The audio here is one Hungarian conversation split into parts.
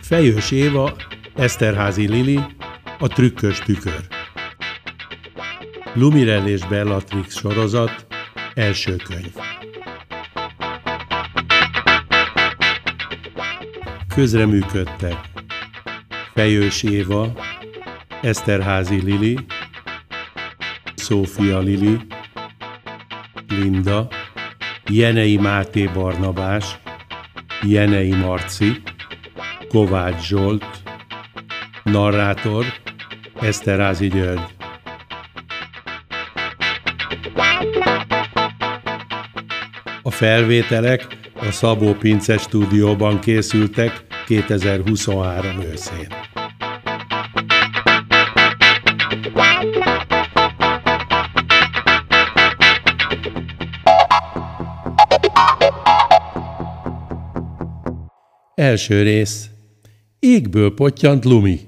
Fejős Éva, Eszterházi Lili, a trükkös tükör. Lumirel és Bellatrix sorozat, első könyv. Közreműködtek Fejős Éva, Eszterházi Lili, Szófia Lili, Linda, Jenei Máté Barnabás, Jenei Marci, Kovács Zsolt, narrátor Eszterázi György. A felvételek a Szabó Pince stúdióban készültek 2023 őszén. Első rész Égből pottyant Lumi.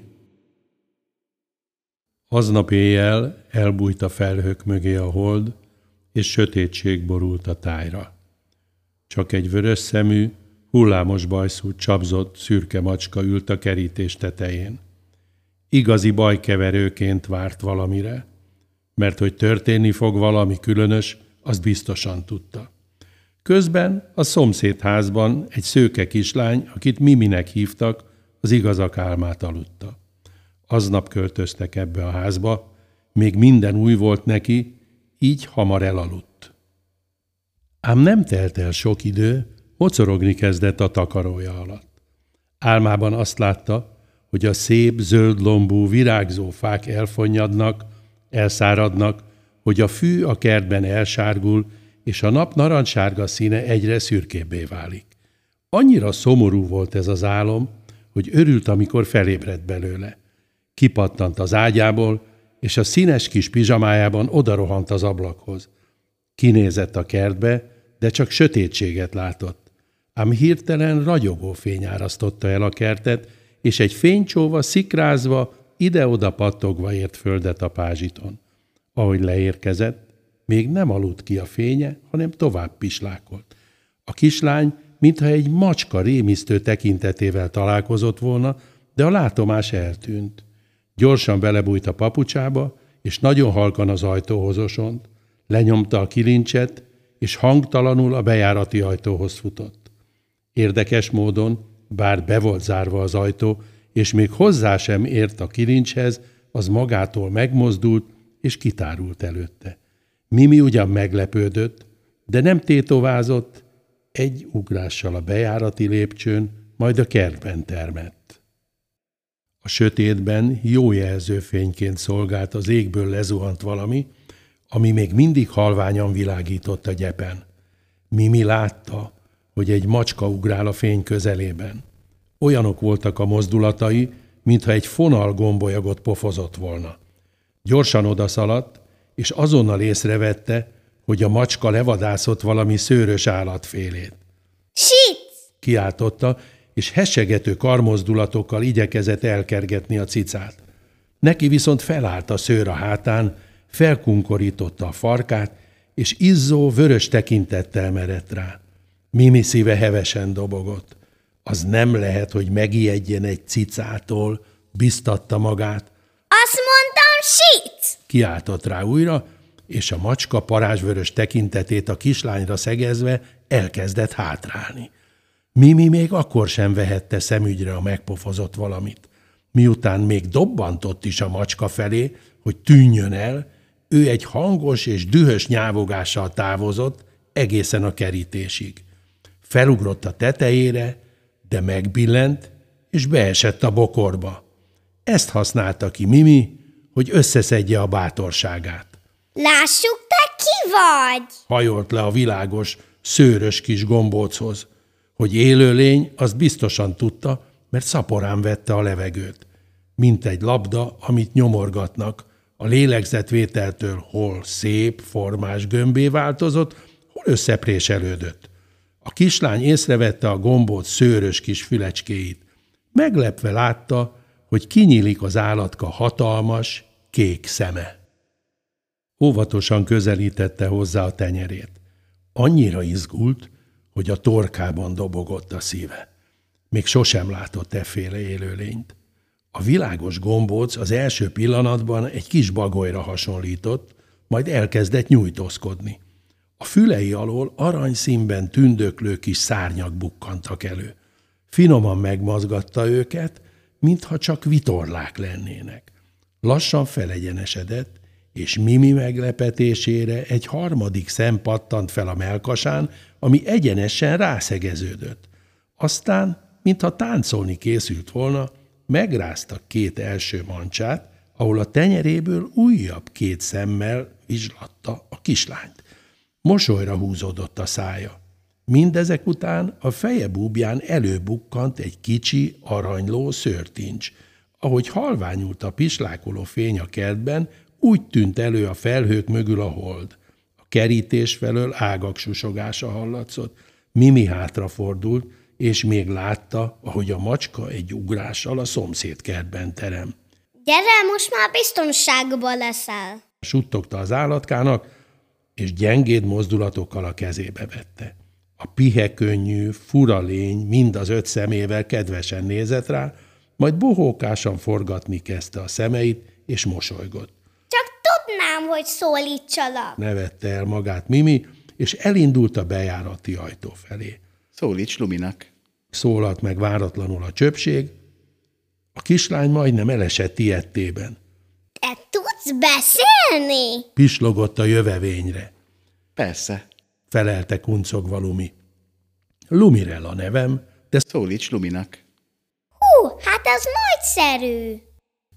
Aznap éjjel elbújt a felhők mögé a hold, és sötétség borult a tájra. Csak egy vörös szemű, hullámos bajszú csapzott, szürke macska ült a kerítés tetején. Igazi bajkeverőként várt valamire, mert hogy történni fog valami különös, az biztosan tudta. Közben a szomszédházban egy szőke kislány, akit Miminek hívtak, az igazak álmát aludta. Aznap költöztek ebbe a házba, még minden új volt neki, így hamar elaludt. Ám nem telt el sok idő, mocorogni kezdett a takarója alatt. Álmában azt látta, hogy a szép, zöld lombú, virágzó fák elfonnyadnak, elszáradnak, hogy a fű a kertben elsárgul, és a nap narancssárga színe egyre szürkébbé válik. Annyira szomorú volt ez az álom, hogy örült, amikor felébredt belőle. Kipattant az ágyából, és a színes kis pizsamájában odarohant az ablakhoz. Kinézett a kertbe, de csak sötétséget látott. Ám hirtelen ragyogó fény árasztotta el a kertet, és egy fénycsóva szikrázva, ide-oda pattogva ért földet a pázsiton. Ahogy leérkezett, még nem aludt ki a fénye, hanem tovább pislákolt. A kislány mintha egy macska rémisztő tekintetével találkozott volna, de a látomás eltűnt. Gyorsan belebújt a papucsába, és nagyon halkan az ajtóhoz osont, lenyomta a kilincset, és hangtalanul a bejárati ajtóhoz futott. Érdekes módon, bár be volt zárva az ajtó, és még hozzá sem ért a kilincshez, az magától megmozdult, és kitárult előtte. Mimi ugyan meglepődött, de nem tétovázott, egy ugrással a bejárati lépcsőn, majd a kertben termett. A sötétben jó jelzőfényként szolgált az égből lezuhant valami, ami még mindig halványan világított a gyepen. Mimi látta, hogy egy macska ugrál a fény közelében. Olyanok voltak a mozdulatai, mintha egy fonal gombolyagot pofozott volna. Gyorsan odaszaladt, és azonnal észrevette, hogy a macska levadászott valami szőrös állatfélét. Sic! kiáltotta, és hesegető karmozdulatokkal igyekezett elkergetni a cicát. Neki viszont felállt a szőr a hátán, felkunkorította a farkát, és izzó, vörös tekintettel merett rá. Mimi szíve hevesen dobogott. Az nem lehet, hogy megijedjen egy cicától, biztatta magát. Azt mondtam, sic! Kiáltott rá újra, és a macska parázsvörös tekintetét a kislányra szegezve elkezdett hátrálni. Mimi még akkor sem vehette szemügyre a megpofozott valamit. Miután még dobbantott is a macska felé, hogy tűnjön el, ő egy hangos és dühös nyávogással távozott egészen a kerítésig. Felugrott a tetejére, de megbillent, és beesett a bokorba. Ezt használta ki Mimi, hogy összeszedje a bátorságát. Lássuk, te ki vagy! Hajolt le a világos, szőrös kis gombóchoz. Hogy élőlény, azt biztosan tudta, mert szaporán vette a levegőt. Mint egy labda, amit nyomorgatnak, a lélegzetvételtől hol szép, formás gömbé változott, hol összepréselődött. A kislány észrevette a gombóc szőrös kis fülecskéit. Meglepve látta, hogy kinyílik az állatka hatalmas, kék szeme. Óvatosan közelítette hozzá a tenyerét. Annyira izgult, hogy a torkában dobogott a szíve. Még sosem látott efféle élőlényt. A világos gombóc az első pillanatban egy kis bagolyra hasonlított, majd elkezdett nyújtózkodni. A fülei alól aranyszínben tündöklő kis szárnyak bukkantak elő. Finoman megmazgatta őket, mintha csak vitorlák lennének. Lassan felegyenesedett, és Mimi meglepetésére egy harmadik szem pattant fel a melkasán, ami egyenesen rászegeződött. Aztán, mintha táncolni készült volna, megrázta két első mancsát, ahol a tenyeréből újabb két szemmel vizslatta a kislányt. Mosolyra húzódott a szája. Mindezek után a feje búbján előbukkant egy kicsi, aranyló szőrtincs. Ahogy halványult a pislákoló fény a kertben, úgy tűnt elő a felhők mögül a hold. A kerítés felől ágak susogása hallatszott. Mimi hátrafordult, és még látta, ahogy a macska egy ugrással a szomszéd kertben terem. Gyere, most már biztonságban leszel. Suttogta az állatkának, és gyengéd mozdulatokkal a kezébe vette. A pihekönnyű, fura lény mind az öt szemével kedvesen nézett rá, majd bohókásan forgatni kezdte a szemeit, és mosolygott. Csak tudnám, hogy szólítsalak. Nevette el magát Mimi, és elindult a bejárati ajtó felé. Szólíts Luminak. Szólalt meg váratlanul a csöpség, a kislány majdnem elesett ilyettében. Te tudsz beszélni? Pislogott a jövevényre. Persze. Felelte kuncogva Lumi. Lumirel a nevem, de Szólíts Luminak. Hú, hát ez nagyszerű.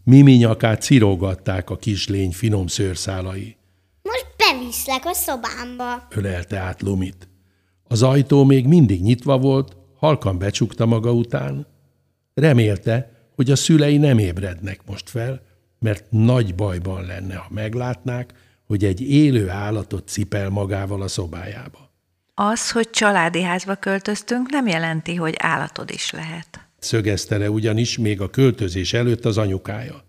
Mimi nyakát cirogatták a kislény finom szőrszálai. Most beviszlek a szobámba. Ölelte át Lumit. Az ajtó még mindig nyitva volt, halkan becsukta maga után. Remélte, hogy a szülei nem ébrednek most fel, mert nagy bajban lenne, ha meglátnák, hogy egy élő állatot cipel magával a szobájába. Az, hogy családi házba költöztünk, nem jelenti, hogy állatod is lehet. Szögezte le ugyanis még a költözés előtt az anyukája.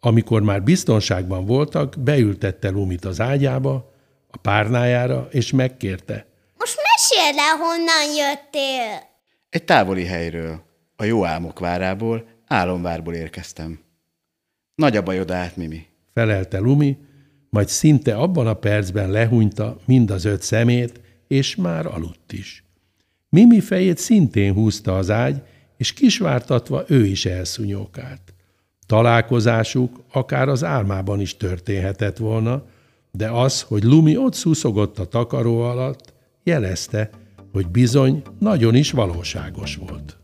Amikor már biztonságban voltak, beültette Lumit az ágyába, a párnájára, és megkérte. Most meséld el, honnan jöttél. Egy távoli helyről, a jó álmok várából, álomvárból érkeztem. Nagy a bajod át, Mimi. Felelte Lumi, majd szinte abban a percben lehúnyta mind az öt szemét, és már aludt is. Mimi fejét szintén húzta az ágy, és kisvártatva ő is elszúnyókált. Találkozásuk akár az álmában is történhetett volna, de az, hogy Lumi ott szuszogott a takaró alatt, jelezte, hogy bizony nagyon is valóságos volt.